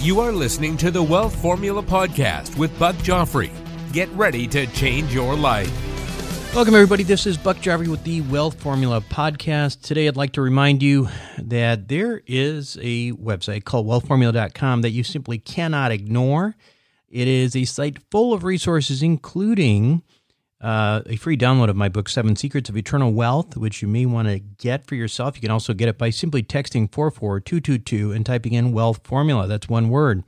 You are listening to the Wealth Formula Podcast with Buck Joffrey. Get ready to change your life. Welcome, everybody. This is Buck Joffrey with the Wealth Formula Podcast. Today, I'd like to remind you that there is a website called wealthformula.com that you simply cannot ignore. It is a site full of resources, including uh, a free download of my book, Seven Secrets of Eternal Wealth, which you may want to get for yourself. You can also get it by simply texting 44222 and typing in wealth formula. That's one word.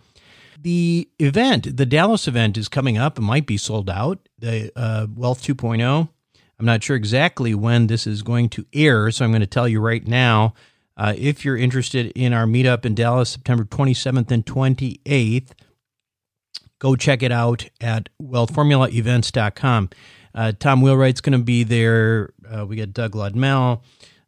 The event, the Dallas event, is coming up. It might be sold out. The uh, Wealth 2.0. I'm not sure exactly when this is going to air, so I'm going to tell you right now. Uh, if you're interested in our meetup in Dallas, September 27th and 28th, go check it out at wealthformulaevents.com. Uh, Tom Wheelwright's going to be there. Uh, we got Doug Ludmell,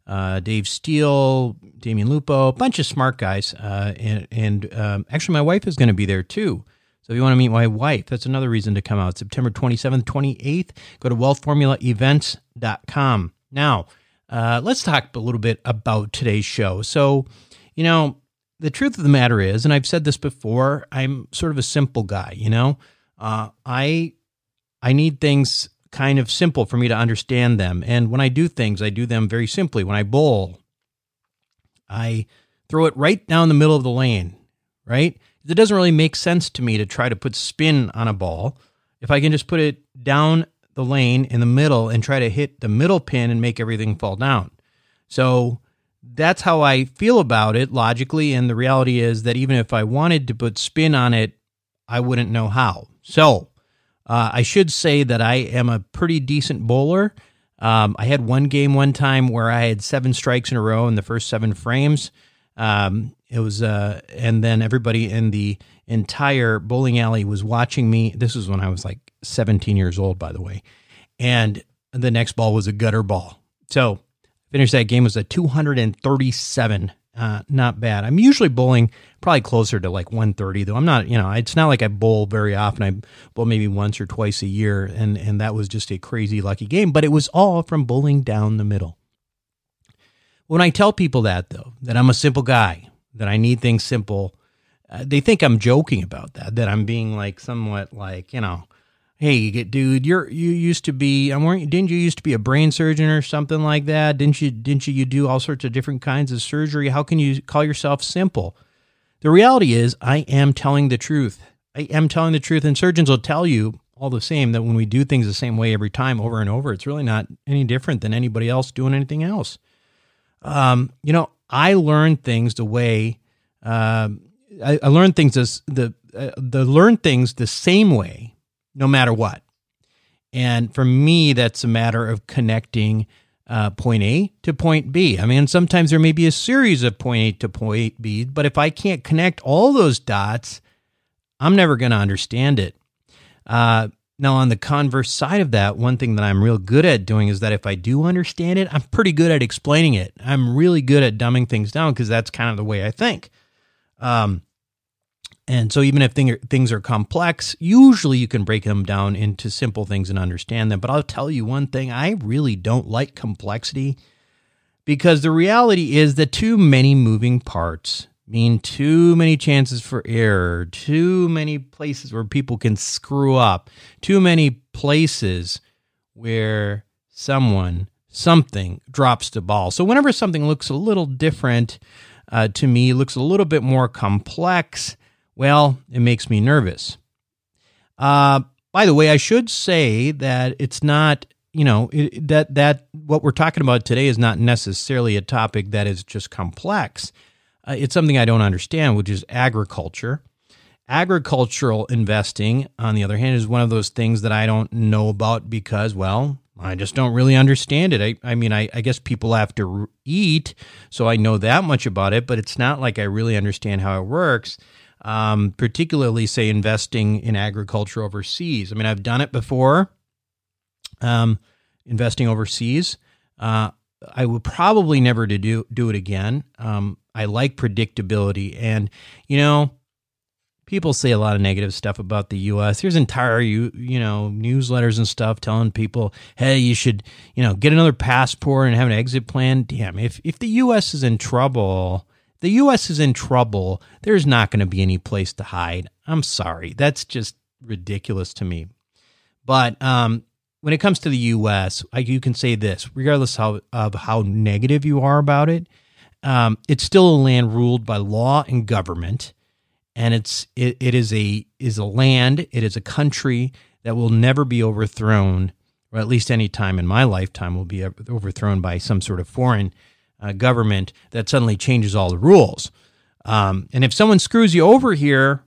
uh, Dave Steele, Damion Lupo, a bunch of smart guys. Uh, and, and um, actually, my wife is going to be there too. So if you want to meet my wife, that's another reason to come out. September 27th, 28th, go to wealthformulaevents.com. Now, uh, let's talk a little bit about today's show. So, you know, the truth of the matter is, and I've said this before, I'm sort of a simple guy, you know. Uh, I I need things kind of simple for me to understand them. And when I do things, I do them very simply. When I bowl, I throw it right down the middle of the lane, right? It doesn't really make sense to me to try to put spin on a ball. If I can just put it down the lane in the middle and try to hit the middle pin and make everything fall down. So that's how I feel about it logically. And the reality is that even if I wanted to put spin on it, I wouldn't know how. So uh, I should say that I am a pretty decent bowler. Um, I had one game one time where I had seven strikes in a row in the first seven frames. Um, it was, uh, and then everybody in the entire bowling alley was watching me. This was when I was like 17 years old, by the way. And the next ball was a gutter ball. So finished that game was a 237 uh, not bad. I'm usually bowling probably closer to like 130 though. I'm not, you know, it's not like I bowl very often. I bowl maybe once or twice a year, and and that was just a crazy lucky game. But it was all from bowling down the middle. When I tell people that though, that I'm a simple guy, that I need things simple, uh, they think I'm joking about that. That I'm being like somewhat like you know hey dude you're you used to be i'm wearing didn't you used to be a brain surgeon or something like that? Didn't you didn't you you do all sorts of different kinds of surgery? How can you call yourself simple? The reality is i am telling the truth. I am telling the truth and surgeons will tell you all the same that when we do things the same way every time over and over it's really not any different than anybody else doing anything else. Um, you know i learned things the way uh, I, I learned things as the uh, the learn things the same way no matter what. And for me, that's a matter of connecting uh, point A to point B. I mean, sometimes there may be a series of point A to point B, but if I can't connect all those dots, I'm never going to understand it. Uh, now, on the converse side of that, one thing that I'm real good at doing is that if I do understand it, I'm pretty good at explaining it. I'm really good at dumbing things down because that's kind of the way I think. Um, and so, even if thing, things are complex, usually you can break them down into simple things and understand them. But I'll tell you one thing I really don't like complexity because the reality is that too many moving parts mean too many chances for error, too many places where people can screw up, too many places where someone, something drops the ball. So, whenever something looks a little different uh, to me, looks a little bit more complex, well, it makes me nervous. Uh, by the way, I should say that it's not, you know, it, that that what we're talking about today is not necessarily a topic that is just complex. Uh, it's something I don't understand, which is agriculture. Agricultural investing, on the other hand, is one of those things that I don't know about because, well, I just don't really understand it. I, I mean, I, I guess people have to eat, so I know that much about it, but it's not like I really understand how it works um, particularly say investing in agriculture overseas. I mean, I've done it before, um, investing overseas. Uh, I would probably never to do do it again. Um, I like predictability, and you know, people say a lot of negative stuff about the U.S. There's entire you you know newsletters and stuff telling people, hey, you should you know get another passport and have an exit plan. Damn, if if the U.S. is in trouble the U.S. is in trouble. There's not going to be any place to hide. I'm sorry. That's just ridiculous to me. But um, when it comes to the U.S., you can say this, regardless how, of how negative you are about it, um, it's still a land ruled by law and government, and it's it, it is a is a land. It is a country that will never be overthrown, or at least any time in my lifetime will be overthrown by some sort of foreign uh, government that suddenly changes all the rules. Um, and if someone screws you over here,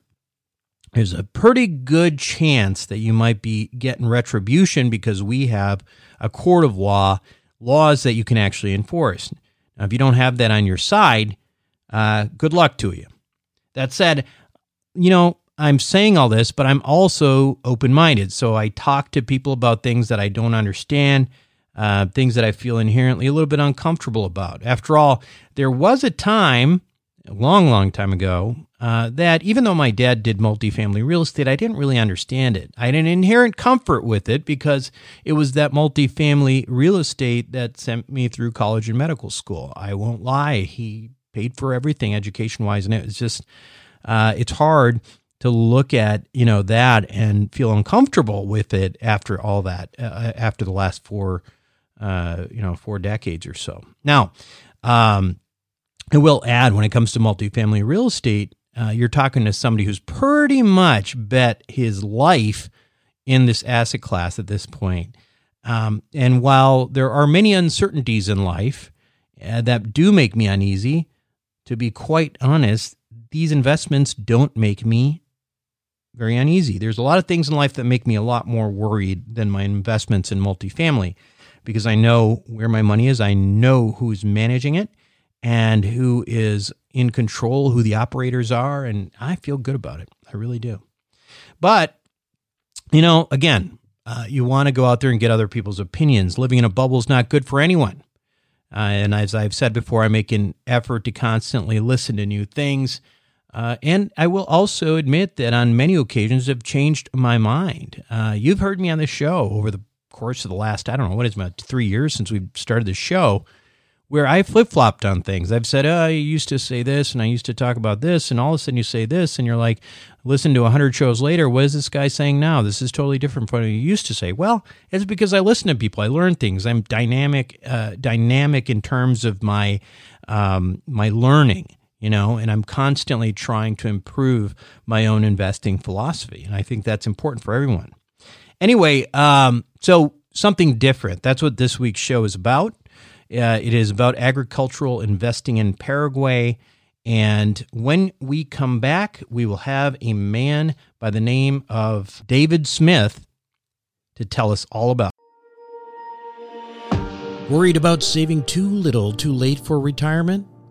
there's a pretty good chance that you might be getting retribution because we have a court of law, laws that you can actually enforce. Now, if you don't have that on your side, uh, good luck to you. That said, you know, I'm saying all this, but I'm also open minded. So I talk to people about things that I don't understand uh, things that I feel inherently a little bit uncomfortable about. After all, there was a time, a long, long time ago, uh, that even though my dad did multifamily real estate, I didn't really understand it. I had an inherent comfort with it because it was that multifamily real estate that sent me through college and medical school. I won't lie, he paid for everything education wise, and it was just, uh, it's hard to look at you know that and feel uncomfortable with it after all that uh, after the last four uh, you know, four decades or so. Now, um, I will add when it comes to multifamily real estate, uh, you're talking to somebody who's pretty much bet his life in this asset class at this point. Um, and while there are many uncertainties in life uh, that do make me uneasy, to be quite honest, these investments don't make me very uneasy. There's a lot of things in life that make me a lot more worried than my investments in multifamily because I know where my money is. I know who's managing it and who is in control, who the operators are, and I feel good about it. I really do. But, you know, again, uh, you want to go out there and get other people's opinions. Living in a bubble is not good for anyone. Uh, and as I've said before, I make an effort to constantly listen to new things. Uh, and I will also admit that on many occasions have changed my mind. Uh, you've heard me on the show over the course of the last, I don't know, what is about three years since we started the show, where I flip flopped on things. I've said, oh, I used to say this and I used to talk about this, and all of a sudden you say this, and you're like, listen to 100 shows later, what is this guy saying now? This is totally different from what you used to say. Well, it's because I listen to people, I learn things. I'm dynamic, uh, dynamic in terms of my, um, my learning you know, and I'm constantly trying to improve my own investing philosophy. And I think that's important for everyone. Anyway, um, so something different. That's what this week's show is about. Uh, it is about agricultural investing in Paraguay. And when we come back, we will have a man by the name of David Smith to tell us all about. Worried about saving too little too late for retirement?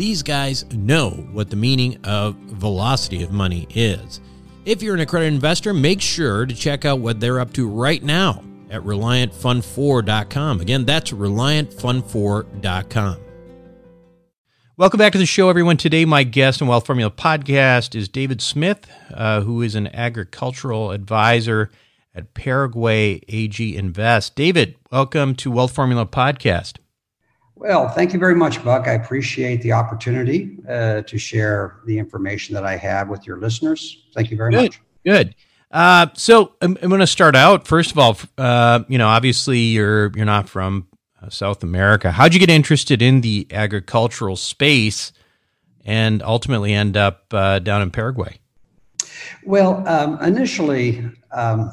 these guys know what the meaning of velocity of money is. If you're an accredited investor, make sure to check out what they're up to right now at ReliantFund4.com. Again, that's ReliantFund4.com. Welcome back to the show, everyone. Today, my guest on Wealth Formula Podcast is David Smith, uh, who is an agricultural advisor at Paraguay AG Invest. David, welcome to Wealth Formula Podcast. Well, thank you very much, Buck. I appreciate the opportunity uh, to share the information that I have with your listeners. Thank you very Good. much. Good. Uh, so I'm, I'm going to start out. First of all, uh, you know, obviously you're you're not from uh, South America. How'd you get interested in the agricultural space, and ultimately end up uh, down in Paraguay? Well, um, initially, um,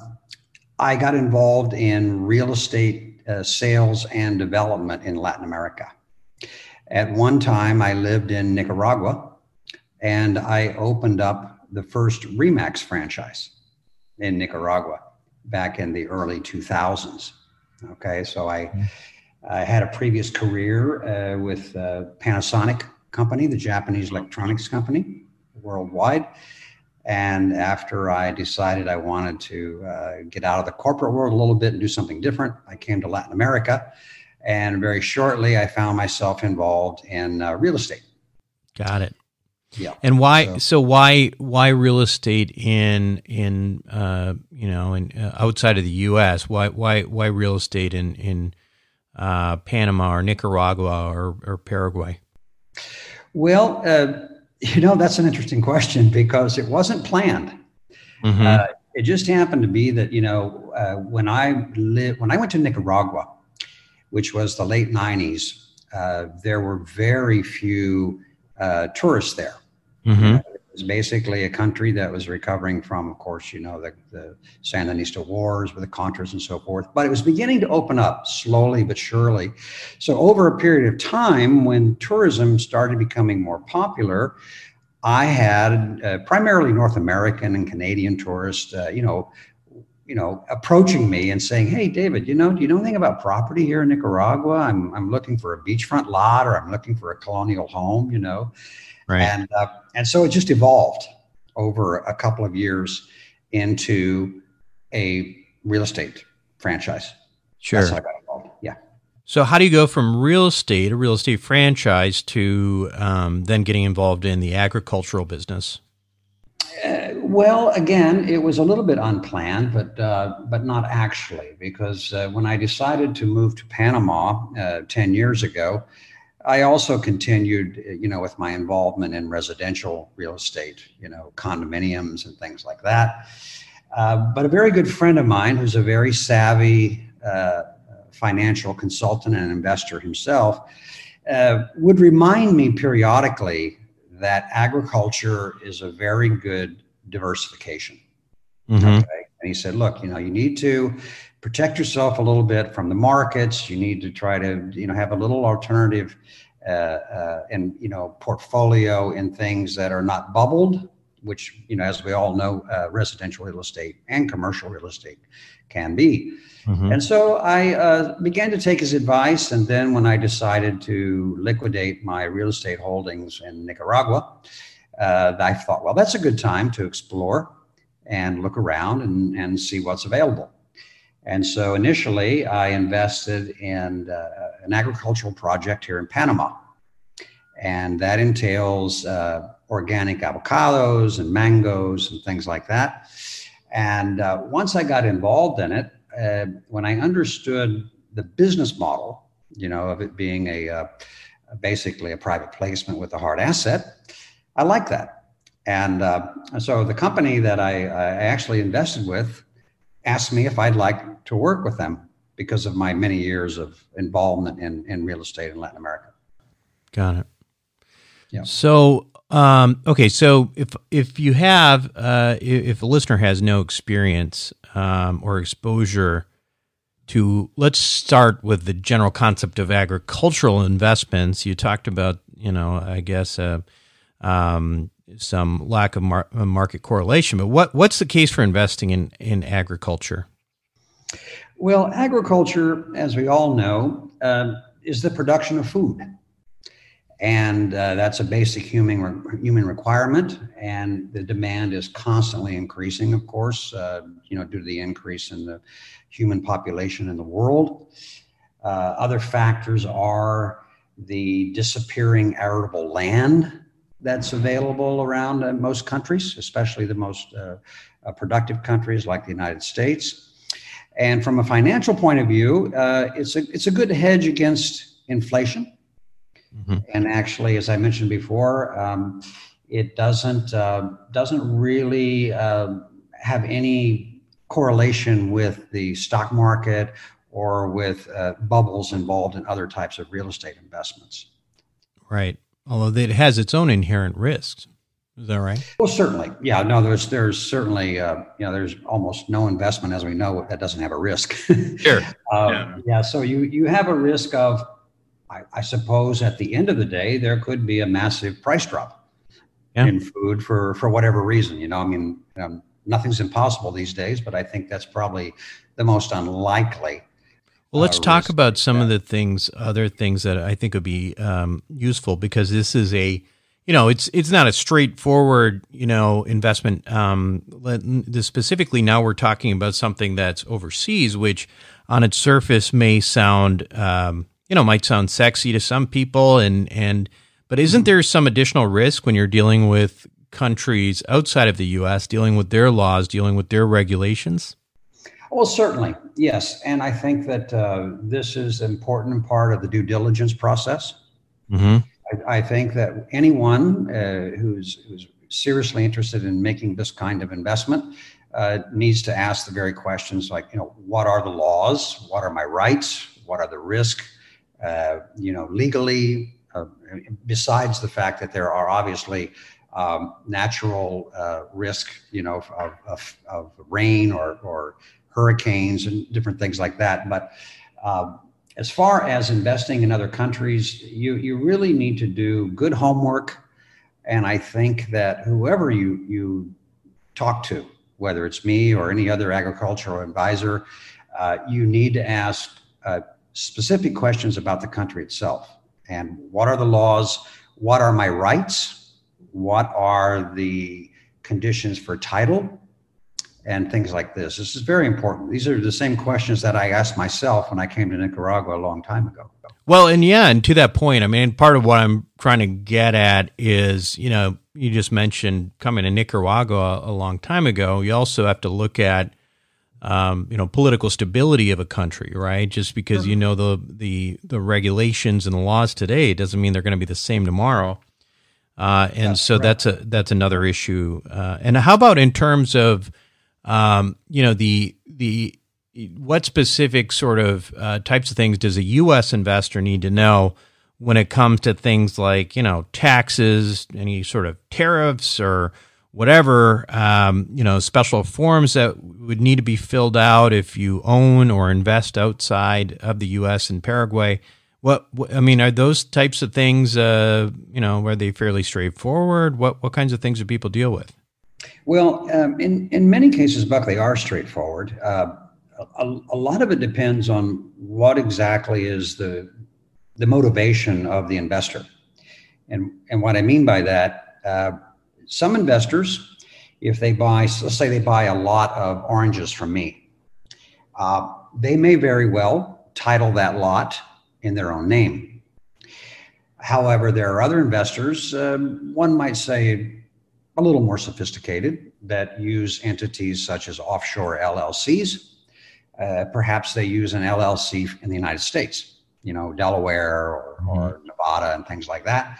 I got involved in real estate uh, sales and development in Latin America. At one time, I lived in Nicaragua and I opened up the first Remax franchise in Nicaragua back in the early 2000s. Okay, so I, mm-hmm. I had a previous career uh, with uh, Panasonic Company, the Japanese electronics company worldwide. And after I decided I wanted to uh, get out of the corporate world a little bit and do something different, I came to Latin America. And very shortly, I found myself involved in uh, real estate. Got it. Yeah. And why? So, so why why real estate in in uh, you know in uh, outside of the U.S. Why why why real estate in in uh, Panama or Nicaragua or, or Paraguay? Well, uh, you know, that's an interesting question because it wasn't planned. Mm-hmm. Uh, it just happened to be that you know uh, when I lived when I went to Nicaragua, which was the late '90s, uh, there were very few uh, tourists there. Mm-hmm was basically a country that was recovering from, of course, you know, the, the Sandinista wars with the Contras and so forth. But it was beginning to open up slowly but surely. So, over a period of time, when tourism started becoming more popular, I had uh, primarily North American and Canadian tourists, uh, you know, you know, approaching me and saying, "Hey, David, you know, do you know anything about property here in Nicaragua? I'm I'm looking for a beachfront lot, or I'm looking for a colonial home, you know." Right. And uh, and so it just evolved over a couple of years into a real estate franchise. Sure. That's how I got involved. Yeah. So how do you go from real estate, a real estate franchise, to um, then getting involved in the agricultural business? Uh, well, again, it was a little bit unplanned, but uh, but not actually, because uh, when I decided to move to Panama uh, ten years ago, I also continued, you know, with my involvement in residential real estate, you know, condominiums and things like that. Uh, but a very good friend of mine, who's a very savvy uh, financial consultant and investor himself, uh, would remind me periodically that agriculture is a very good diversification. Mm-hmm. Okay? And he said, look, you know, you need to protect yourself a little bit from the markets. You need to try to, you know, have a little alternative uh, uh, and, you know, portfolio in things that are not bubbled, which, you know, as we all know, uh, residential real estate and commercial real estate can be. Mm-hmm. And so I uh, began to take his advice. And then when I decided to liquidate my real estate holdings in Nicaragua, uh, I thought, well, that's a good time to explore and look around and, and see what's available. And so initially, I invested in uh, an agricultural project here in Panama. And that entails uh, organic avocados and mangoes and things like that. And uh, once I got involved in it, uh, when I understood the business model, you know, of it being a uh, basically a private placement with a hard asset, I like that. And uh, so the company that I, I, actually invested with asked me if I'd like to work with them because of my many years of involvement in, in real estate in Latin America. Got it. Yeah. So um, okay. So if if you have uh, if a listener has no experience um, or exposure to, let's start with the general concept of agricultural investments. You talked about, you know, I guess uh, um, some lack of mar- market correlation, but what what's the case for investing in in agriculture? Well, agriculture, as we all know, uh, is the production of food and uh, that's a basic human human requirement and the demand is constantly increasing of course uh, you know due to the increase in the human population in the world uh, other factors are the disappearing arable land that's available around uh, most countries especially the most uh, uh, productive countries like the united states and from a financial point of view it's a it's a good hedge against inflation Mm-hmm. And actually, as I mentioned before, um, it doesn't uh, doesn't really uh, have any correlation with the stock market or with uh, bubbles involved in other types of real estate investments. Right. Although it has its own inherent risks. Is that right? Well, certainly. Yeah. No, there's there's certainly uh, you know there's almost no investment as we know that doesn't have a risk. sure. Um, yeah. yeah. So you you have a risk of I, I, suppose at the end of the day, there could be a massive price drop yeah. in food for for whatever reason. You know, I mean, um, nothing's impossible these days, but I think that's probably the most unlikely. Well, let's uh, talk about some of the things, other things that I think would be um, useful because this is a, you know, it's it's not a straightforward, you know, investment. Um, specifically, now we're talking about something that's overseas, which on its surface may sound um, you know might sound sexy to some people and and but isn't there some additional risk when you're dealing with countries outside of the US dealing with their laws dealing with their regulations well certainly yes. And i think that uh, this is an important part of the due diligence process. Mm-hmm. I, I, think that anyone uh, who's who's seriously interested in making this kind of investment uh, needs to ask the very questions like you know what are the laws? What are my rights? What are the risks uh, you know, legally, uh, besides the fact that there are obviously um, natural uh, risk, you know, of, of, of, rain or, or hurricanes and different things like that. But um, as far as investing in other countries, you, you really need to do good homework. And I think that whoever you, you talk to, whether it's me or any other agricultural advisor, uh, you need to ask uh, specific questions about the country itself and what are the laws, what are my rights, what are the conditions for title, and things like this. This is very important. These are the same questions that I asked myself when I came to Nicaragua a long time ago. Well, and yeah, and to that point, I mean, part of what I'm trying to get at is, you know, you just mentioned coming to Nicaragua a long time ago. You also have to look at um, you know, political stability of a country, right? Just because you know the the the regulations and the laws today doesn't mean they're going to be the same tomorrow. Uh, and so that's a that's another issue. Uh, and how about in terms of um, you know the the what specific sort of uh, types of things does a U.S. investor need to know when it comes to things like you know taxes, any sort of tariffs, or whatever um, you know special forms that would need to be filled out if you own or invest outside of the U.S. and Paraguay. What, what I mean are those types of things? Uh, you know, are they fairly straightforward? What what kinds of things do people deal with? Well, um, in in many cases, Buck, they are straightforward. Uh, a, a lot of it depends on what exactly is the the motivation of the investor, and and what I mean by that. Uh, some investors, if they buy, let's say they buy a lot of oranges from me, uh, they may very well title that lot in their own name. However, there are other investors, um, one might say a little more sophisticated, that use entities such as offshore LLCs. Uh, perhaps they use an LLC in the United States, you know, Delaware or, or mm-hmm. Nevada and things like that.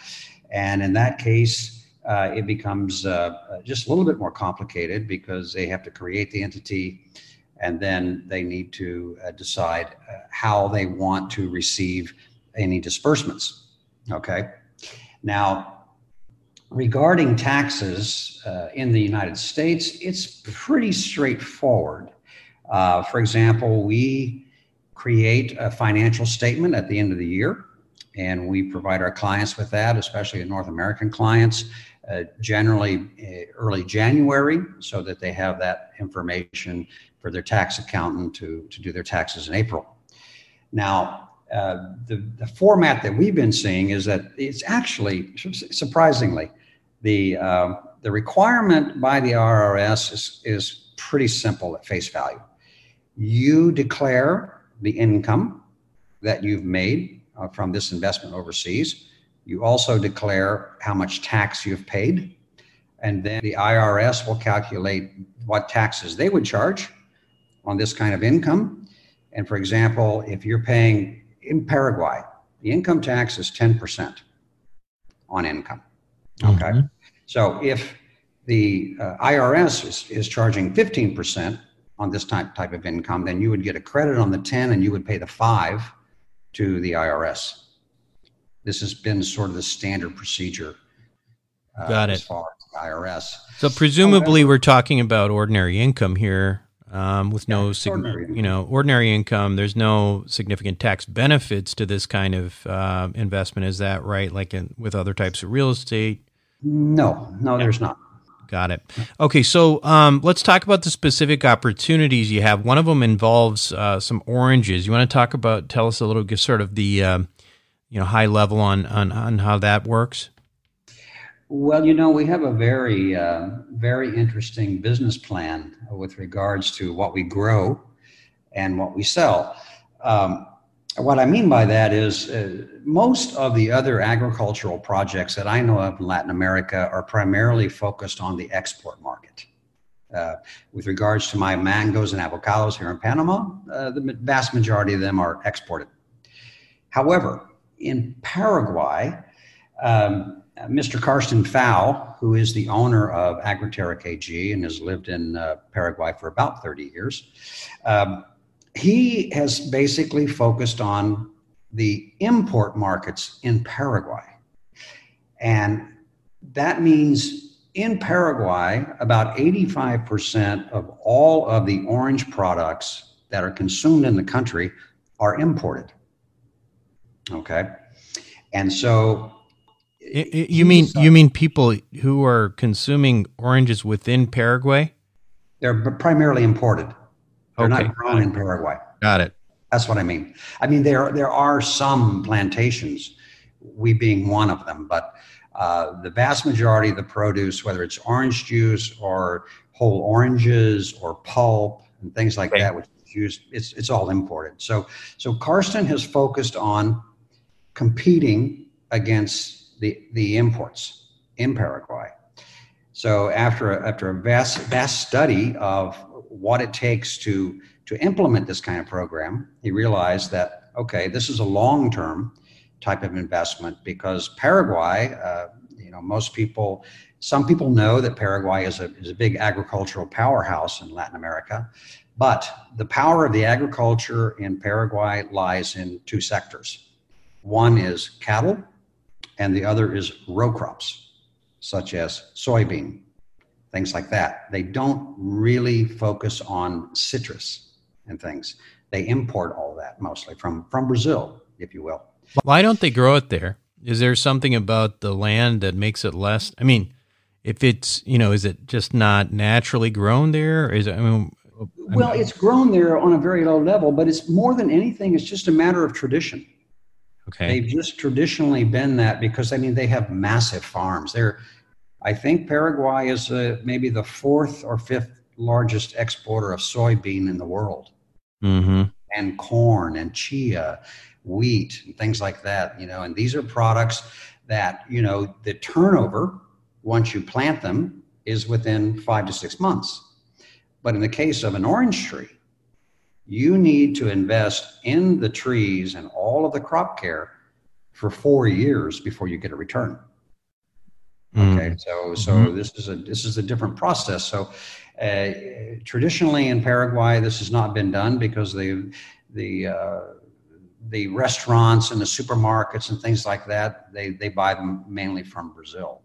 And in that case, uh, it becomes uh, uh, just a little bit more complicated because they have to create the entity and then they need to uh, decide uh, how they want to receive any disbursements. Okay. Now, regarding taxes uh, in the United States, it's pretty straightforward. Uh, for example, we create a financial statement at the end of the year, and we provide our clients with that, especially North American clients, uh, generally uh, early January, so that they have that information for their tax accountant to, to do their taxes in April. Now, uh, the, the format that we've been seeing is that it's actually surprisingly the uh, the requirement by the IRS is, is pretty simple at face value. You declare the income that you've made uh, from this investment overseas. You also declare how much tax you've paid. And then the IRS will calculate what taxes they would charge on this kind of income. And for example, if you're paying in Paraguay, the income tax is 10% on income. Okay. Mm-hmm. So if the uh, IRS is, is charging 15% on this type, type of income, then you would get a credit on the 10 and you would pay the 5 to the IRS. This has been sort of the standard procedure. Uh, Got it. As far as IRS. So presumably However, we're talking about ordinary income here um, with no, sig- you know, ordinary income. There's no significant tax benefits to this kind of uh, investment. Is that right? Like in, with other types of real estate? No, no, there's not. Got it. Okay, so um, let's talk about the specific opportunities you have. One of them involves uh, some oranges. You want to talk about? Tell us a little, sort of the um, you know high level on on on how that works. Well, you know, we have a very, uh, very interesting business plan with regards to what we grow and what we sell. Um, what I mean by that is uh, most of the other agricultural projects that I know of in Latin America are primarily focused on the export market. Uh, with regards to my mangoes and avocados here in Panama, uh, the vast majority of them are exported. However, in Paraguay, um, Mr. Karsten Pfau, who is the owner of Agriterra KG and has lived in uh, Paraguay for about 30 years, um, he has basically focused on the import markets in Paraguay. And that means in Paraguay, about 85% of all of the orange products that are consumed in the country are imported. Okay. And so you mean you mean people who are consuming oranges within Paraguay? They're primarily imported. They're okay. not grown in Paraguay. Got it. That's what I mean. I mean there there are some plantations, we being one of them, but uh, the vast majority of the produce, whether it's orange juice or whole oranges or pulp and things like that, which is used, it's it's all imported. So so Karsten has focused on competing against the, the imports in Paraguay. So after a, after a vast vast study of what it takes to to implement this kind of program, he realized that okay, this is a long term type of investment because Paraguay, uh, you know, most people, some people know that Paraguay is a is a big agricultural powerhouse in Latin America, but the power of the agriculture in Paraguay lies in two sectors. One is cattle and the other is row crops, such as soybean, things like that. They don't really focus on citrus and things. They import all that mostly from, from Brazil, if you will. Why don't they grow it there? Is there something about the land that makes it less? I mean, if it's, you know, is it just not naturally grown there? Is it, I mean, well, it's grown there on a very low level, but it's more than anything, it's just a matter of tradition. Okay. They've just traditionally been that because I mean they have massive farms. They're, I think Paraguay is uh, maybe the fourth or fifth largest exporter of soybean in the world, mm-hmm. and corn and chia, wheat and things like that. You know, and these are products that you know the turnover once you plant them is within five to six months. But in the case of an orange tree, you need to invest in the trees and all of the crop care for four years before you get a return. Mm. Okay, so so mm-hmm. this is a this is a different process. So uh, traditionally in Paraguay, this has not been done because the the uh, the restaurants and the supermarkets and things like that they they buy them mainly from Brazil.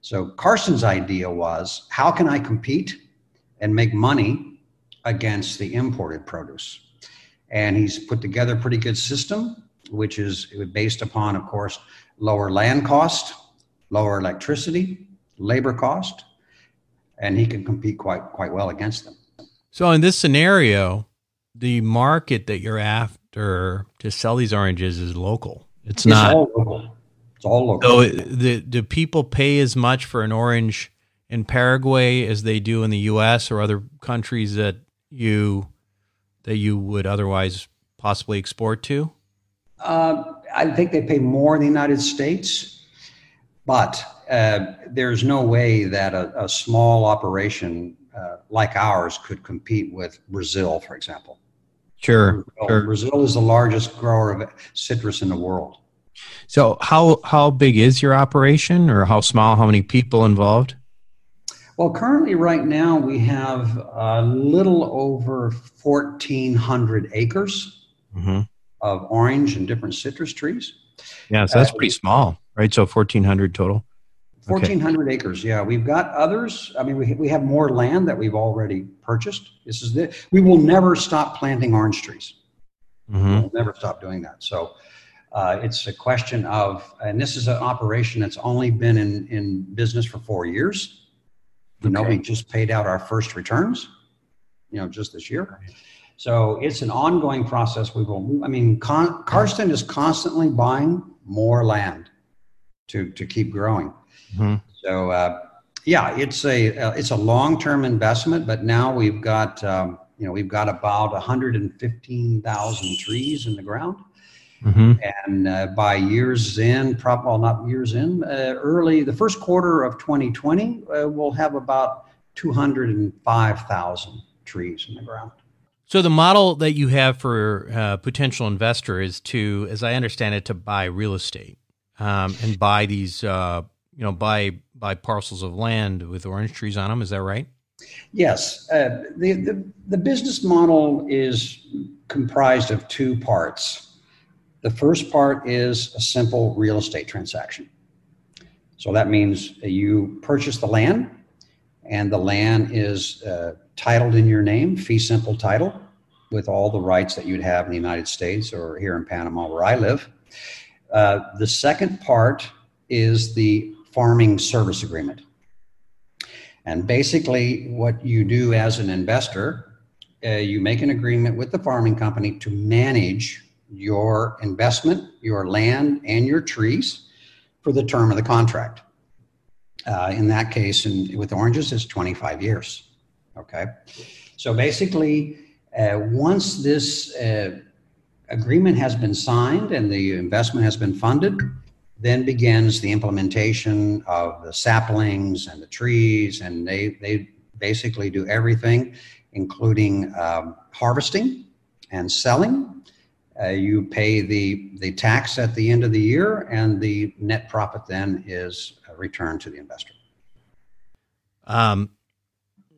So Karsten's idea was how can I compete and make money against the imported produce? And he's put together a pretty good system, which is based upon, of course, lower land cost, lower electricity, labor cost, and he can compete quite quite well against them. So in this scenario, the market that you're after to sell these oranges is local. It's, It's not. all local. It's all local. So the do people pay as much for an orange in Paraguay as they do in the U.S. or other countries that you that you would otherwise possibly export to? Uh, I think they pay more in the United States, but uh, there's no way that a, a small operation uh, like ours could compete with Brazil, for example. Sure, Brazil, Brazil is the largest grower of citrus in the world. So how how big is your operation, or how small? How many people involved? Well, currently, right now, we have a little over 1,400 acres Mm-hmm. of orange and different citrus trees. Yeah, so that's Uh, pretty small, right? So fourteen hundred total. Okay. 1,400 acres. Yeah, we've got others. I mean, we, we have more land that we've already purchased. This is the, we will never stop planting orange trees. Mm-hmm. We'll never stop doing that. So uh, it's a question of, and this is an operation that's only been in, in business for four years. You know, Okay. we just paid out our first returns, you know, just this year. So it's an ongoing process. We will, I mean, Con- Karsten is constantly buying more land to, to keep growing. Mhm. So uh, yeah, it's a uh, it's a long term investment, but now we've got um, you know we've got about 115,000 trees in the ground, Mm-hmm. and uh, by years in, prob well not years in, uh, early the first quarter of 2020, uh, we'll have about 205,000 trees in the ground. So the model that you have for uh, potential investor is to, as I understand it, to buy real estate um, and buy these, uh, you know, buy buy parcels of land with orange trees on them. Is that right? Yes, uh, the, the the business model is comprised of two parts. The first part is a simple real estate transaction. So that means you purchase the land, and the land is uh, titled in your name, fee simple title, with all the rights that you'd have in the United States or here in Panama where I live. Uh, the second part is the farming service agreement. And basically, what you do as an investor, uh, you make an agreement with the farming company to manage your investment, your land, and your trees for the term of the contract. Uh, in that case, in, with oranges, it's 25 years. Okay. So basically, uh, once this uh, agreement has been signed and the investment has been funded, then begins the implementation of the saplings and the trees, and they, they basically do everything, including um, harvesting and selling. Uh, you pay the, the tax at the end of the year, and the net profit then is returned to the investor. Um,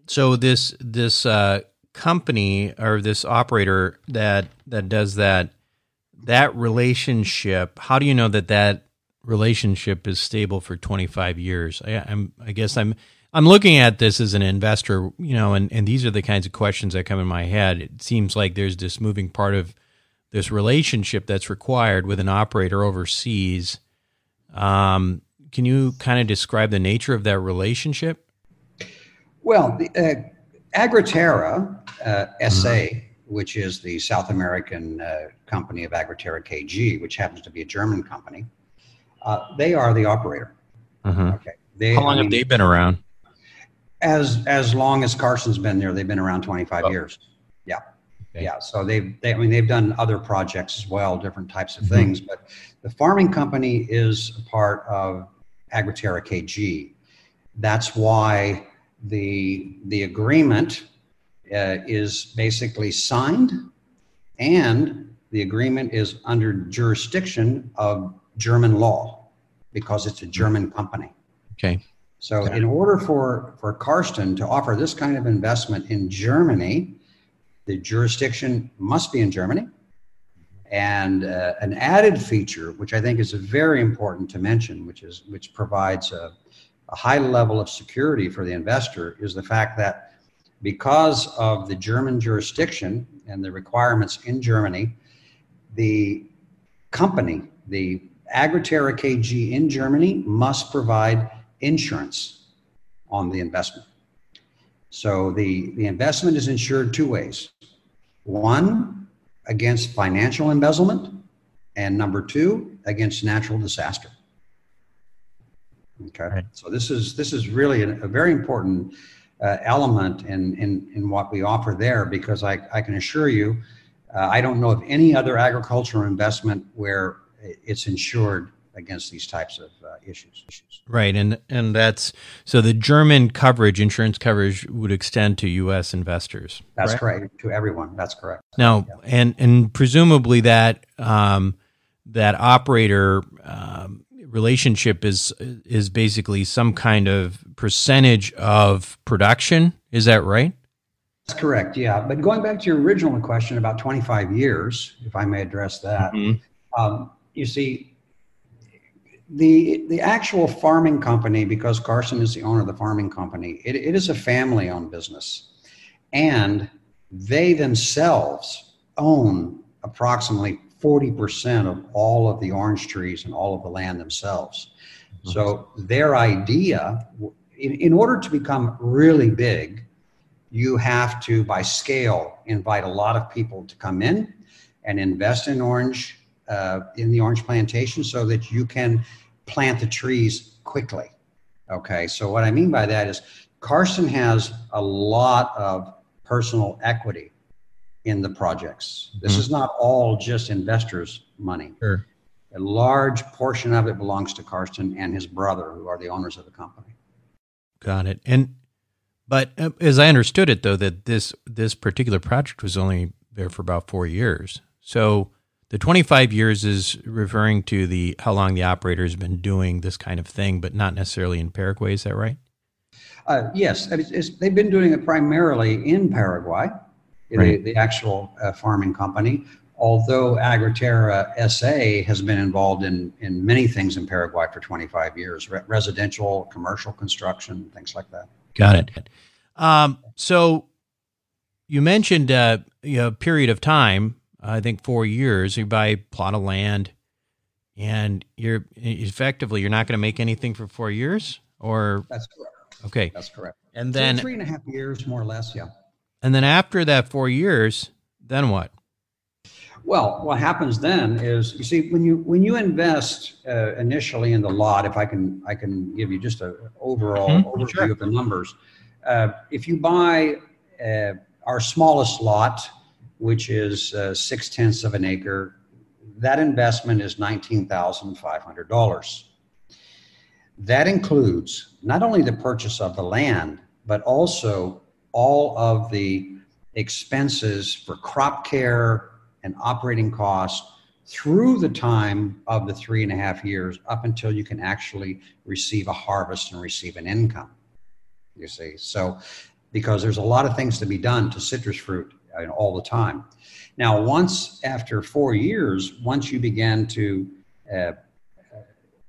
so this this uh, company or this operator that that does that that relationship, how do you know that that relationship is stable for 25 years? I, I'm I guess I'm I'm looking at this as an investor, you know, and, and these are the kinds of questions that come in my head. It seems like there's this moving part of this relationship that's required with an operator overseas. Um, can you kind of describe the nature of that relationship? Well, the, uh, Agriterra uh, SA, which is the South American uh, company of Agriterra KG, which happens to be a German company, uh, they are the operator. Uh-huh. Okay. They, How long I have they been around? as as long as Karsten's been there, they've been around 25 Oh. years. Yeah. Okay. Yeah. So they've, they, I mean, they've done other projects as well, different types of Mhm. things, but the farming company is a part of Agriterra KG. That's why the, the agreement uh, is basically signed and the agreement is under jurisdiction of German law because it's a German company. Okay. So, Okay. in order for, for Karsten to offer this kind of investment in Germany, the jurisdiction must be in Germany. And uh, an added feature, which I think is very important to mention, which is which provides a, a high level of security for the investor is the fact that because of the German jurisdiction and the requirements in Germany, the company, the Agriterra KG in Germany, must provide insurance on the investment. So the, the investment is insured two ways. One, against financial embezzlement, and number two, against natural disaster. Okay, right. so this is this is really a, a very important uh, element in, in in what we offer there because I, I can assure you, uh, I don't know of any other agricultural investment where it's insured against these types of uh, issues. Right, and and that's so the German coverage, insurance coverage, would extend to U.S. investors. That's correct, correct to everyone. That's correct. Now, yeah. and and presumably that um, that operator um, relationship is is basically some kind of percentage of production. Is that right? That's correct. Yeah, but going back to your original question about 25 years, if I may address that, mm-hmm. um, you see, the the actual farming company, because Karsten is the owner of the farming company, it, it is a family owned business. And they themselves own approximately 40% of all of the orange trees and all of the land themselves. Mm-hmm. So their idea, in, in order to become really big, you have to, by scale, invite a lot of people to come in and invest in orange uh, in the orange plantation so that you can plant the trees quickly. Okay, so what I mean by that is Karsten has a lot of personal equity in the projects. This mm-hmm. is not all just investors' money. Sure. A large portion of it belongs to Karsten and his brother, who are the owners of the company. Got it. And but uh, as I understood it, though, that this this particular project was only there for about four years. So the 25 years is referring to the how long the operator has been doing this kind of thing, but not necessarily in Paraguay. Is that right? Uh, yes, it's, it's, they've been doing it primarily in Paraguay, right. the, the, actual uh, farming company. Although Agriterra SA has been involved in, in many things in Paraguay for 25 years, re- residential, commercial construction, things like that. Got it. Um, so you mentioned uh, you know, period of time I think four years. You buy a plot of land, and you're effectively you're not going to make anything for four years, or that's correct. Okay, that's correct. And then three and a half years, more or less, yeah. And then after that four years, then what? Well, what happens then is you see when you when you invest uh, initially in the lot. If I can I can give you just an overall mm-hmm. overview sure. of the numbers. Uh, if you buy uh, our smallest lot which is uh, six tenths of an acre, that investment is $19,500. That includes not only the purchase of the land, but also all of the expenses for crop care and operating costs through the time of the three and a half years up until you can actually receive a harvest and receive an income. You see, so because there's a lot of things to be done to citrus fruit all the time. Now, once after four years, once you begin to uh,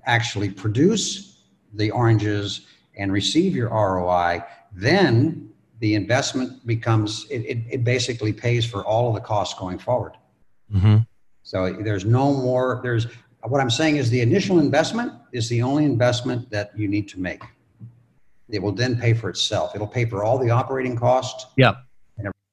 actually produce the oranges and receive your ROI, then the investment becomes it, it, it basically pays for all of the costs going forward. Mm-hmm. So there's no more. There's what I'm saying is the initial investment is the only investment that you need to make. It will then pay for itself. It'll pay for all the operating costs. Yeah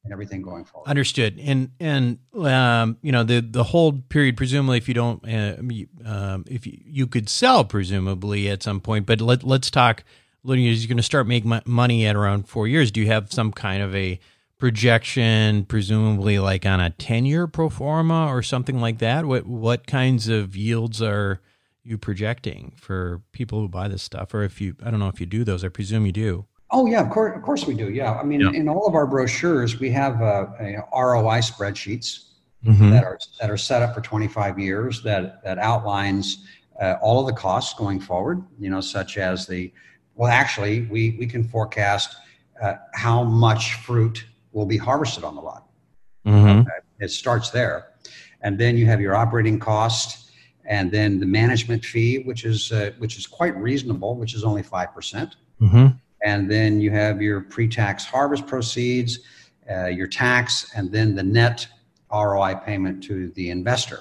and everything going forward. Understood. And and um, you know the the hold period, presumably, if you don't, uh, um, if you, you could sell, presumably at some point. But let let's talk. You're going to start making money at around four years. Do you have some kind of a projection, presumably like on a ten year pro forma or something like that? What what kinds of yields are you projecting for people who buy this stuff? Or if you, I don't know if you do those. I presume you do. Oh yeah, of course, of course we do. Yeah, I mean, yeah. in all of our brochures, we have uh, ROI spreadsheets mm-hmm. that are that are set up for 25 years that that outlines uh, all of the costs going forward. You know, such as the well, actually, we we can forecast uh, how much fruit will be harvested on the lot. Mm-hmm. it starts there, and then you have your operating cost. and then the management fee, which is uh, which is quite reasonable, which is only five percent. Mm-hmm. And then you have your pre-tax harvest proceeds, uh, your tax, and then the net ROI payment to the investor.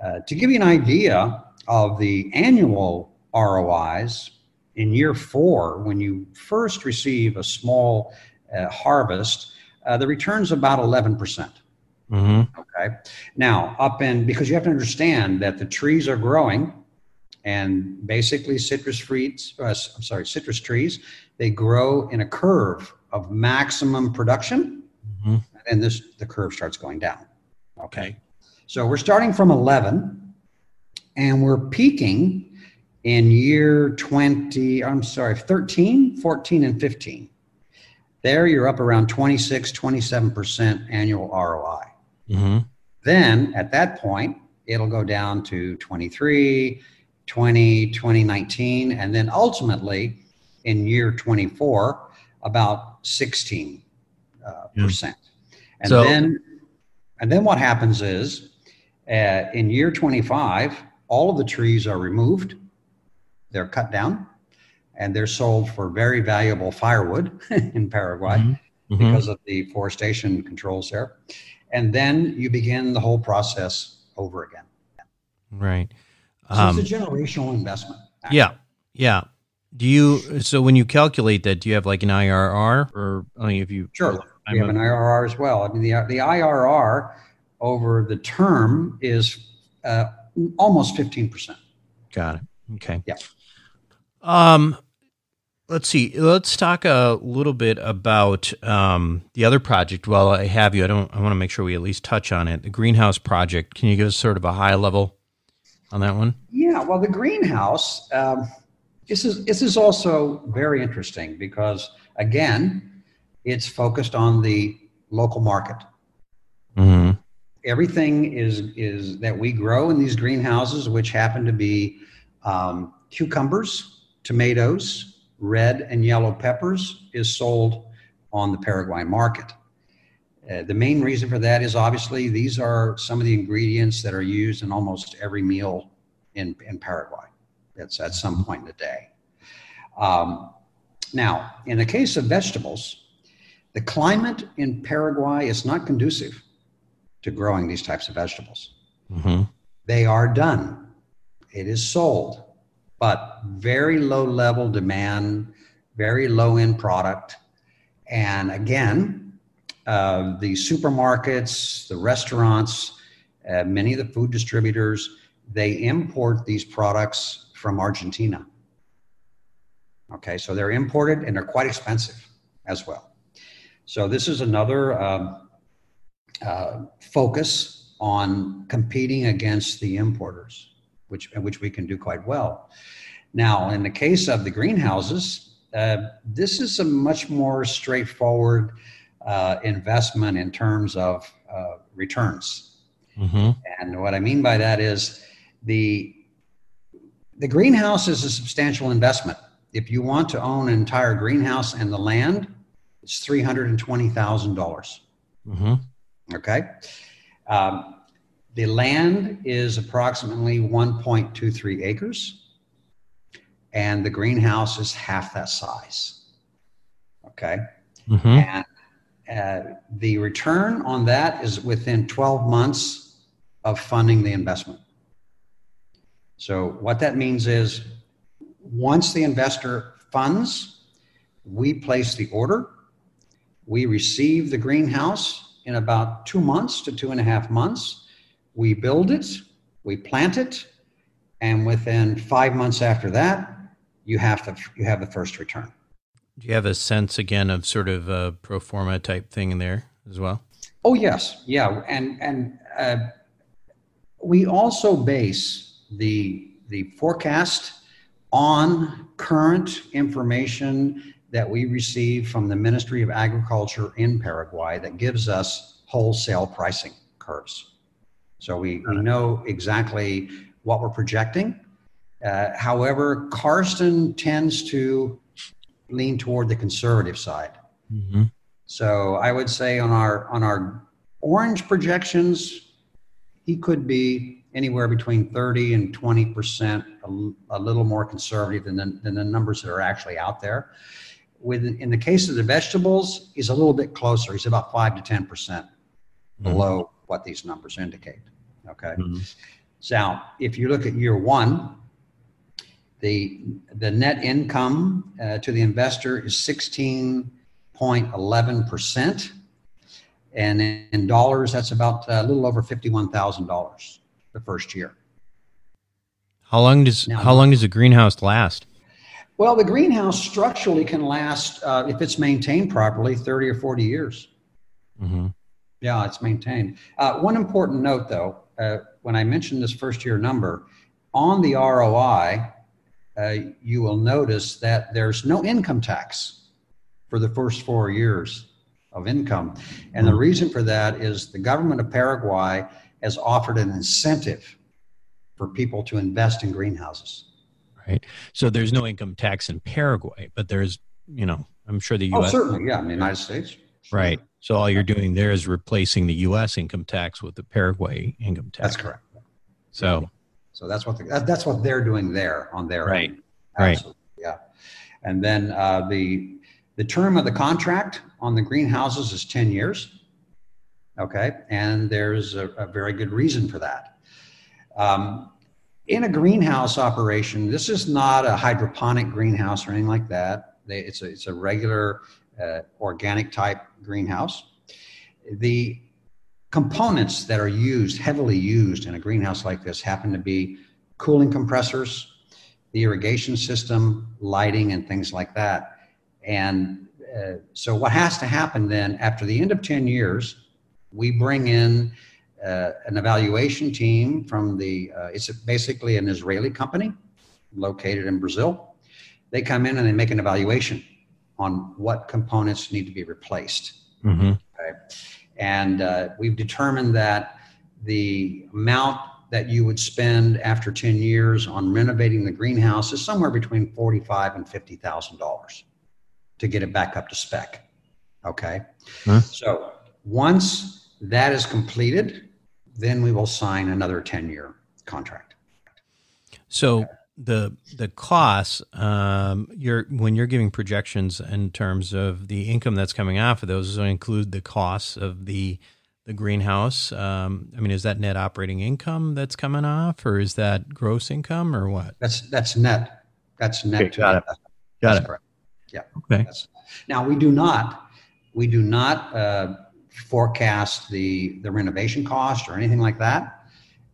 Uh, to give you an idea of the annual ROIs in year four, when you first receive a small uh, harvest, uh, the return's about 11%. Mm-hmm. Okay. Now, up in, because you have to understand that the trees are growing and basically citrus fruits, uh, I'm sorry, citrus trees, they grow in a curve of maximum production. Mm-hmm. And this, the curve starts going down. Okay. So we're starting from 11 and we're peaking in year 20, I'm sorry, 13, 14, and 15. There you're up around 26, 27% annual ROI. Mm-hmm. Then at that point, it'll go down to 23, 20, 2019, and then ultimately in year 24, about 16 uh, Yeah. percent. And So- then, and then what happens is, uh, in year 25, all of the trees are removed, they're cut down, and they're sold for very valuable firewood in Paraguay Mhm. Mhm. because of the forestation controls there. And then you begin the whole process over again. Right. So Um, it's a generational investment. yeah. Yeah. Do you, so when you calculate that, do you have like an IRR or, I mean, if you, Sure. We have a- an IRR as well. I mean, the, the IRR over the term is uh, almost 15%. Got it. Okay. Yeah. Um, let's see. Let's talk a little bit about um, the other project. While I have you, I don't. I want to make sure we at least touch on it. The greenhouse project. Can you give us sort of a high level on that one? Yeah, well, the greenhouse, um, this is this is also very interesting because again, it's focused on the local market. Mm-hmm. Everything is is that we grow in these greenhouses, which happen to be um, cucumbers, tomatoes, red and yellow peppers, is sold on the Paraguay market. Uh, the main reason for that is obviously these are some of the ingredients that are used in almost every meal in, in Paraguay. That's at some point in the day. Um, now, in the case of vegetables, the climate in Paraguay is not conducive to growing these types of vegetables. Mm-hmm. They are done, it is sold, but very low level demand, very low end product. And again, uh, the supermarkets, the restaurants, uh, many of the food distributors, they import these products from Argentina. Okay, so they're imported and they're quite expensive as well. So this is another um, uh, focus on competing against the importers, which which we can do quite well. Now, in the case of the greenhouses, uh, this is a much more straightforward uh, investment in terms of uh, returns. Mm-hmm. And what I mean by that is the the greenhouse is a substantial investment. If you want to own an entire greenhouse and the land, it's three hundred and twenty thousand dollars. Mm-hmm. Okay. Um, the land is approximately 1.23 acres, and the greenhouse is half that size. Okay. Mm-hmm. And uh, the return on that is within 12 months of funding the investment. So, what that means is once the investor funds, we place the order, we receive the greenhouse in about two months to two and a half months. We build it, we plant it, and within five months after that, you have to you have the first return. Do you have a sense again of sort of a pro forma type thing in there as well? Oh yes, yeah, and and uh, we also base the the forecast on current information that we receive from the Ministry of Agriculture in Paraguay that gives us wholesale pricing curves. So we, we know exactly what we're projecting. Uh, however, Karsten tends to lean toward the conservative side. Mm-hmm. So I would say on our on our orange projections, he could be anywhere between 30 and 20 percent, a, little more conservative than the, than the numbers that are actually out there. With in the case of the vegetables, he's a little bit closer. He's about five to 10 percent mm-hmm. below what these numbers indicate. Okay. Mm-hmm. So if you look at year one, the the net income uh, to the investor is 16.11 percent, and in, in, dollars, that's about uh, a little over fifty-one thousand dollars the first year. How long does now, how long does a greenhouse last? Well, the greenhouse structurally can last uh, if it's maintained properly, thirty or forty years. Mm-hmm. Yeah, it's maintained. Uh, one important note, though, uh, when I mentioned this first year number, on the ROI, uh, you will notice that there's no income tax for the first four years of income. And the reason for that is the government of Paraguay has offered an incentive for people to invest in greenhouses. Right. So there's no income tax in Paraguay, but there's, you know, I'm sure the U.S. Oh, certainly, yeah, in the United States. Right. So all you're doing there is replacing the U.S. income tax with the Paraguay income tax. That's correct. So, so that's what the, that's what they're doing there on their right, own. right, yeah. And then uh, the the term of the contract on the greenhouses is ten years. Okay, and there's a, a very good reason for that. Um, in a greenhouse operation, this is not a hydroponic greenhouse or anything like that. They, it's a it's a regular uh, organic type greenhouse. The components that are used, heavily used in a greenhouse like this, happen to be cooling compressors, the irrigation system, lighting, and things like that. And uh, so, what has to happen then after the end of 10 years, we bring in uh, an evaluation team from the, uh, it's basically an Israeli company located in Brazil. They come in and they make an evaluation on what components need to be replaced. Mm-hmm. Okay. And uh, we've determined that the amount that you would spend after 10 years on renovating the greenhouse is somewhere between 45 and $50,000 to get it back up to spec. Okay. Huh? So once that is completed, then we will sign another 10 year contract. So the the costs um, you're when you're giving projections in terms of the income that's coming off of those include the costs of the the greenhouse. Um, i mean is that net operating income that's coming off or is that gross income or what? That's that's net. That's net okay, got it. Got that's it. correct. yeah. Okay. That's, now we do not we do not uh, forecast the the renovation cost or anything like that.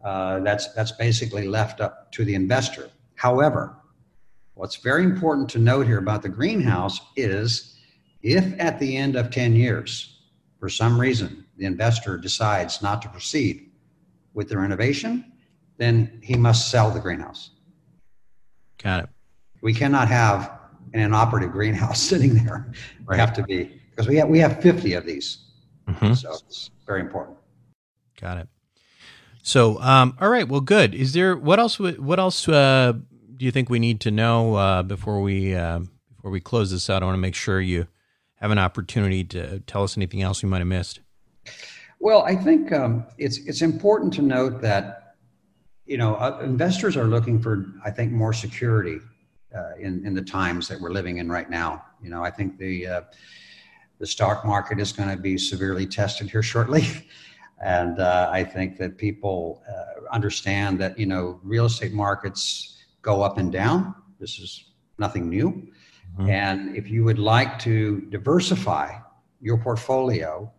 Uh, that's that's basically left up to the investor However, what's very important to note here about the greenhouse is if at the end of 10 years, for some reason, the investor decides not to proceed with the renovation, then he must sell the greenhouse. Got it. We cannot have an inoperative greenhouse sitting there. Right. We have to be because we have we have 50 of these. Mm-hmm. So it's very important. Got it. So, um, all right. Well, good. Is there what else? What else uh, do you think we need to know uh, before we uh, before we close this out? I want to make sure you have an opportunity to tell us anything else we might have missed. Well, I think um, it's it's important to note that you know uh, investors are looking for I think more security uh, in in the times that we're living in right now. You know, I think the uh, the stock market is going to be severely tested here shortly. And uh, I think that people uh, understand that, you know, real estate markets go up and down. This is nothing new. Mm-hmm. And if you would like to diversify your portfolio,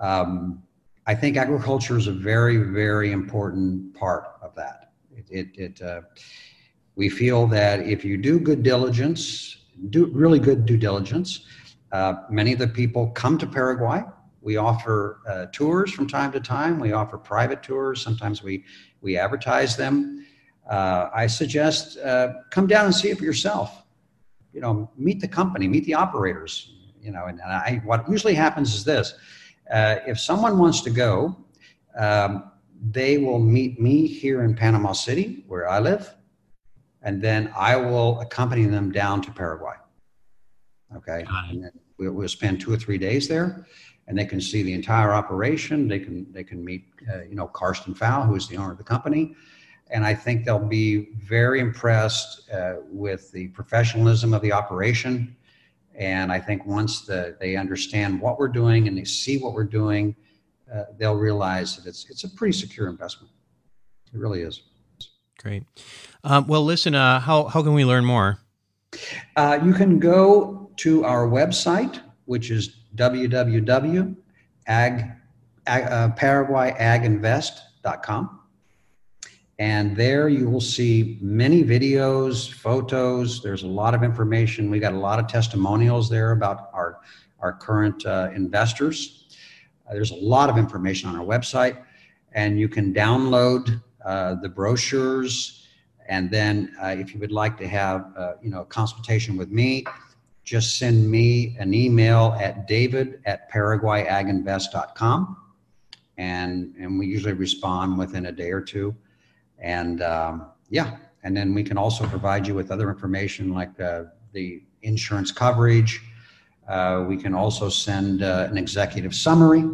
um, I think agriculture is a very, very important part of that. It, it, it uh, we feel that if you do good diligence, do really good due diligence, uh, many of the people come to Paraguay. We offer uh, tours from time to time. We offer private tours. Sometimes we we advertise them uh, I suggest uh, come down and see it for yourself. You know, meet the company, meet the operators. You know, and, and I, what usually happens is this: uh, if someone wants to go, um, they will meet me here in Panama City, where I live, and then I will accompany them down to Paraguay. Okay, we'll, we'll spend two or three days there. and they can see the entire operation. They can they can meet uh, you know Karsten Pfau, who is the owner of the company, and I think they'll be very impressed uh, with the professionalism of the operation. And I think once the, they understand what we're doing and they see what we're doing, uh, they'll realize that it's it's a pretty secure investment. It really is. Great. Um, well, listen. Uh, how how can we learn more? Uh, you can go to our website, which is www.ag, uh, ParaguayAgInvest.com. And there you will see many videos, photos. There's a lot of information. We got a lot of testimonials there about our, our current uh, investors. Uh, there's a lot of information on our website, and you can download uh, the brochures. And then, uh, if you would like to have, uh, you know, a consultation with me, just send me an email at david at paraguayaginvest.com, and and we usually respond within a day or two. And um, yeah, and then we can also provide you with other information like uh, the insurance coverage. Uh, we can also send uh, an executive summary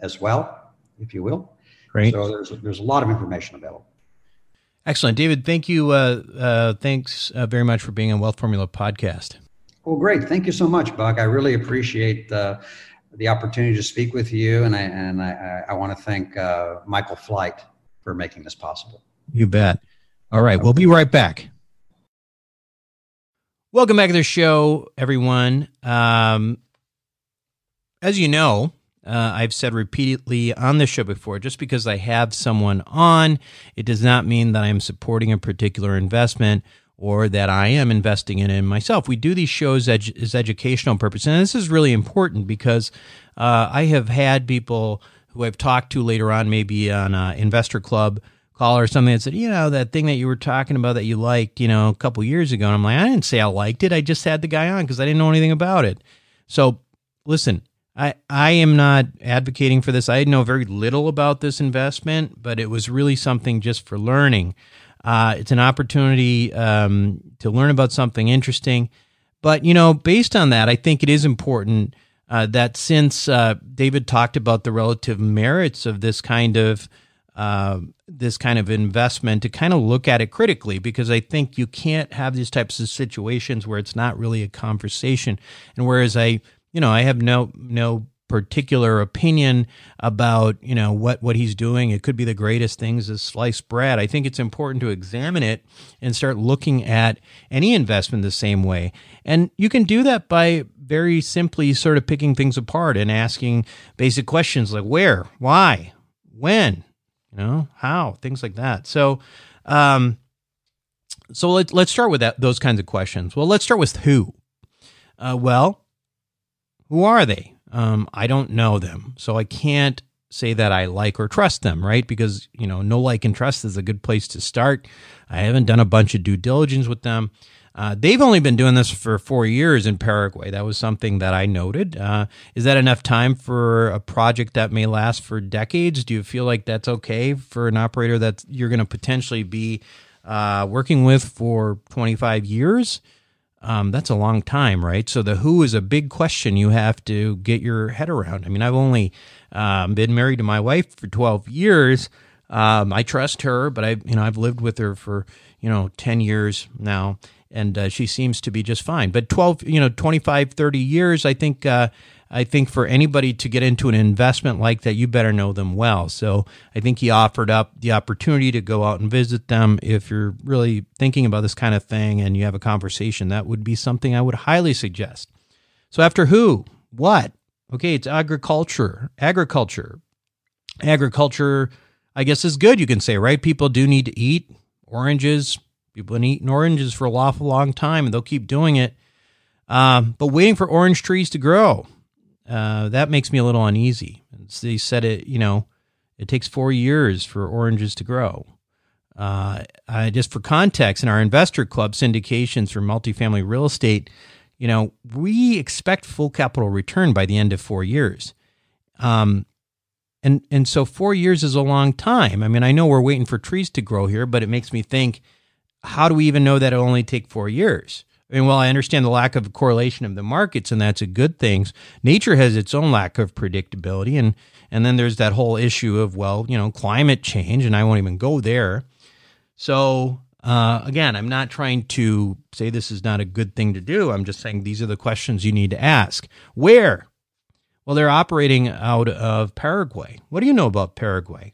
as well, if you will. Great. So there's there's a lot of information available. Excellent, David. Thank you. Uh, uh, thanks uh, very much for being on Wealth Formula podcast. Well, great. Thank you so much, Buck. I really appreciate the the opportunity to speak with you, and I and I, I want to thank uh, Michael Flight for making this possible. You bet. All right, we'll be right back. Welcome back to the show, everyone. Um, as you know, uh, I've said repeatedly on the show before, just because I have someone on, it does not mean that I'm supporting a particular investment or that I am investing in it myself. We do these shows as, as educational purposes, and this is really important because uh, I have had people who I've talked to later on, maybe on an investor club or something that said, you know, that thing that you were talking about that you liked, you know, a couple years ago. And I'm like, I didn't say I liked it. I just had the guy on because I didn't know anything about it. So listen, I, I am not advocating for this. I know very little about this investment, but it was really something just for learning. Uh, it's an opportunity um, to learn about something interesting. But, you know, based on that, I think it is important uh, that since uh, David talked about the relative merits of this kind of uh, this kind of investment, to kind of look at it critically, because I think you can't have these types of situations where it's not really a conversation. And whereas I you know, I have no no particular opinion about you know what what he's doing. It could be the greatest things as sliced bread. I think it's important to examine it and start looking at any investment the same way. And you can do that by very simply sort of picking things apart and asking basic questions like where, why, when, you know, how, things like that. So. Um, so let, let's start with that, those kinds of questions. Well, let's start with who. Uh, well, who are they? Um, I don't know them. So I can't say that I like or trust them, right? Because, you know, no like and trust is a good place to start. I haven't done a bunch of due diligence with them. Uh, they've only been doing this for four years in Paraguay. That was something that I noted. Uh, is that enough time for a project that may last for decades? Do you feel like that's okay for an operator that you're going to potentially be uh, working with for 25 years? um, that's a long time, right? So the who is a big question you have to get your head around. I mean, I've only um, been married to my wife for 12 years. Um, I trust her, but I, you know, I've lived with her for, you know, 10 years now and uh, she seems to be just fine. But 12, you know, 25, 30 years, I think, uh, I think for anybody to get into an investment like that, you better know them well. So I think he offered up the opportunity to go out and visit them. If you're really thinking about this kind of thing and you have a conversation, that would be something I would highly suggest. So after who, what? Okay, it's agriculture. Agriculture. Agriculture, I guess, is good, you can say, right? People do need to eat oranges. People have been eating oranges for a awful long time and they'll keep doing it. Um, but waiting for orange trees to grow uh, that makes me a little uneasy. They said it, you know, it takes four years for oranges to grow. Uh, I, just for context, in our investor club syndications for multifamily real estate, you know, we expect full capital return by the end of four years. Um, and and so four years is a long time. I mean, I know we're waiting for trees to grow here, but it makes me think, how do we even know that it'll only take four years? I mean, while I understand the lack of correlation of the markets, and that's a good thing, nature has its own lack of predictability, and and then there's that whole issue of well, you know, climate change, and I won't even go there. So uh, again, I'm not trying to say this is not a good thing to do. I'm just saying these are the questions you need to ask. Where? Well, they're operating out of Paraguay. What do you know about Paraguay?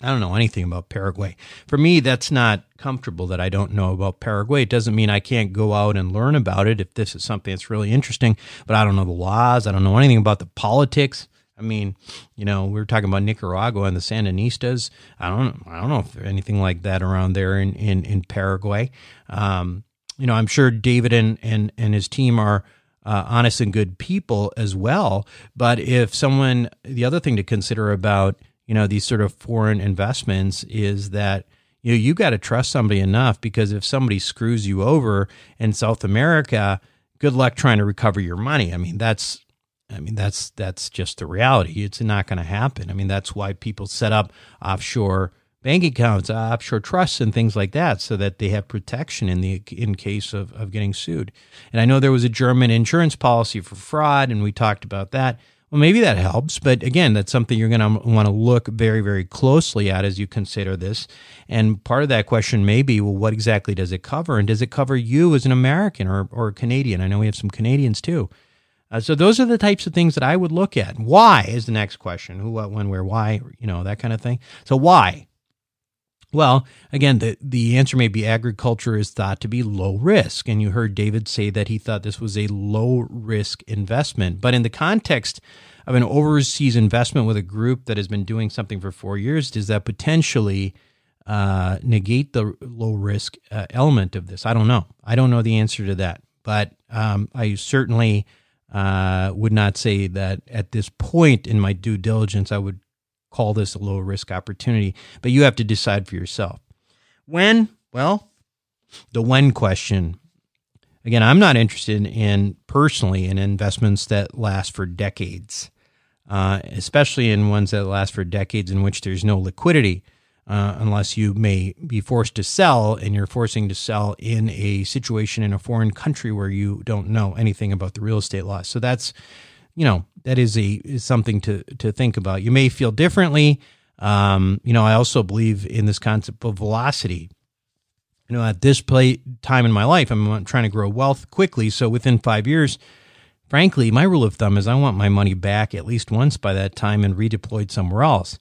I don't know anything about Paraguay. For me, that's not comfortable that I don't know about Paraguay. It doesn't mean I can't go out and learn about it if this is something that's really interesting, but I don't know the laws. I don't know anything about the politics. I mean, you know, we were talking about Nicaragua and the Sandinistas. I don't, I don't know if anything like that around there in in, in Paraguay. Um, you know, I'm sure David and and and his team are uh, honest and good people as well. But if someone, the other thing to consider about you know these sort of foreign investments is that you know you got to trust somebody enough because if somebody screws you over in South America, good luck trying to recover your money. I mean, that's I mean, that's that's just the reality. It's not going to happen. I mean, that's why people set up offshore bank accounts, offshore trusts, and things like that, so that they have protection in the in case of, of getting sued. And I know there was a German insurance policy for fraud, and we talked about that. Well, maybe that helps, but again, that's something you're going to want to look very, very closely at as you consider this. And part of that question may be, well, what exactly does it cover? And does it cover you as an American or, or Canadian? I know we have some Canadians too. Uh, so those are the types of things that I would look at. Why is the next question? Who, what, when, where, why? You know that kind of thing. So why? Well, again, the the answer may be agriculture is thought to be low risk, and you heard David say that he thought this was a low risk investment. But in the context of an overseas investment with a group that has been doing something for four years, does that potentially uh, negate the low risk uh, element of this? I don't know. I don't know the answer to that, but um, I certainly uh, would not say that at this point in my due diligence, I would call this a low risk opportunity, but you have to decide for yourself. When? Well, the when question. Again, I'm not interested in personally in investments that last for decades, uh, especially in ones that last for decades in which there's no liquidity uh, unless you may be forced to sell and you're forcing to sell in a situation in a foreign country where you don't know anything about the real estate laws. So that's, you know, that is a is something to to think about. You may feel differently. Um, you know, I also believe in this concept of velocity. You know, at this play, time in my life, I'm trying to grow wealth quickly. So within five years, frankly, my rule of thumb is I want my money back at least once by that time and redeployed somewhere else.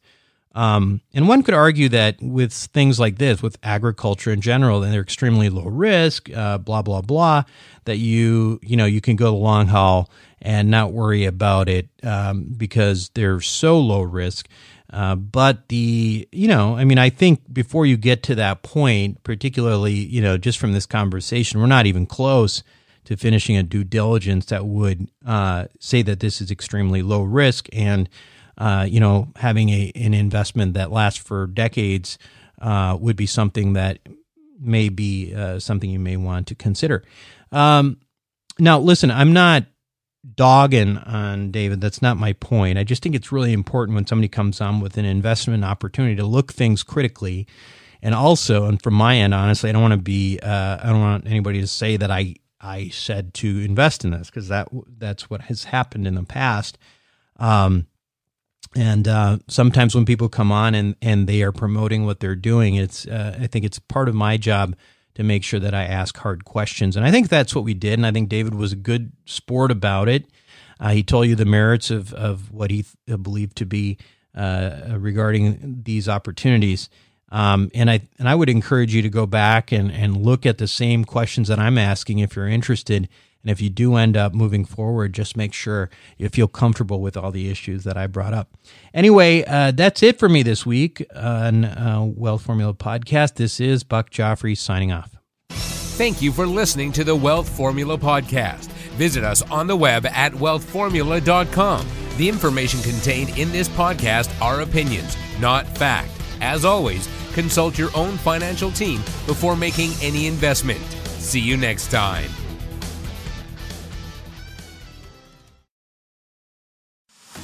Um, and one could argue that with things like this, with agriculture in general, and they're extremely low risk, uh, blah blah blah, that you you know you can go the long haul and not worry about it um, because they're so low risk. Uh, but the you know I mean I think before you get to that point, particularly you know just from this conversation, we're not even close to finishing a due diligence that would uh, say that this is extremely low risk and uh, you know, having a an investment that lasts for decades uh, would be something that may be uh, something you may want to consider. Um, now, listen, I'm not dogging on David. That's not my point. I just think it's really important when somebody comes on with an investment opportunity to look things critically. And also, and from my end, honestly, I don't want to be, uh, I don't want anybody to say that I, I said to invest in this because that, that's what has happened in the past. Um, and uh, sometimes when people come on and, and they are promoting what they're doing, it's uh, I think it's part of my job to make sure that I ask hard questions, and I think that's what we did. And I think David was a good sport about it. Uh, he told you the merits of of what he th- believed to be uh, regarding these opportunities. Um, and I and I would encourage you to go back and, and look at the same questions that I'm asking if you're interested and if you do end up moving forward, just make sure you feel comfortable with all the issues that I brought up. Anyway, uh, that's it for me this week on uh, Wealth Formula Podcast. This is Buck Joffrey signing off. Thank you for listening to the Wealth Formula Podcast. Visit us on the web at wealthformula.com. The information contained in this podcast are opinions, not fact. As always, consult your own financial team before making any investment. See you next time.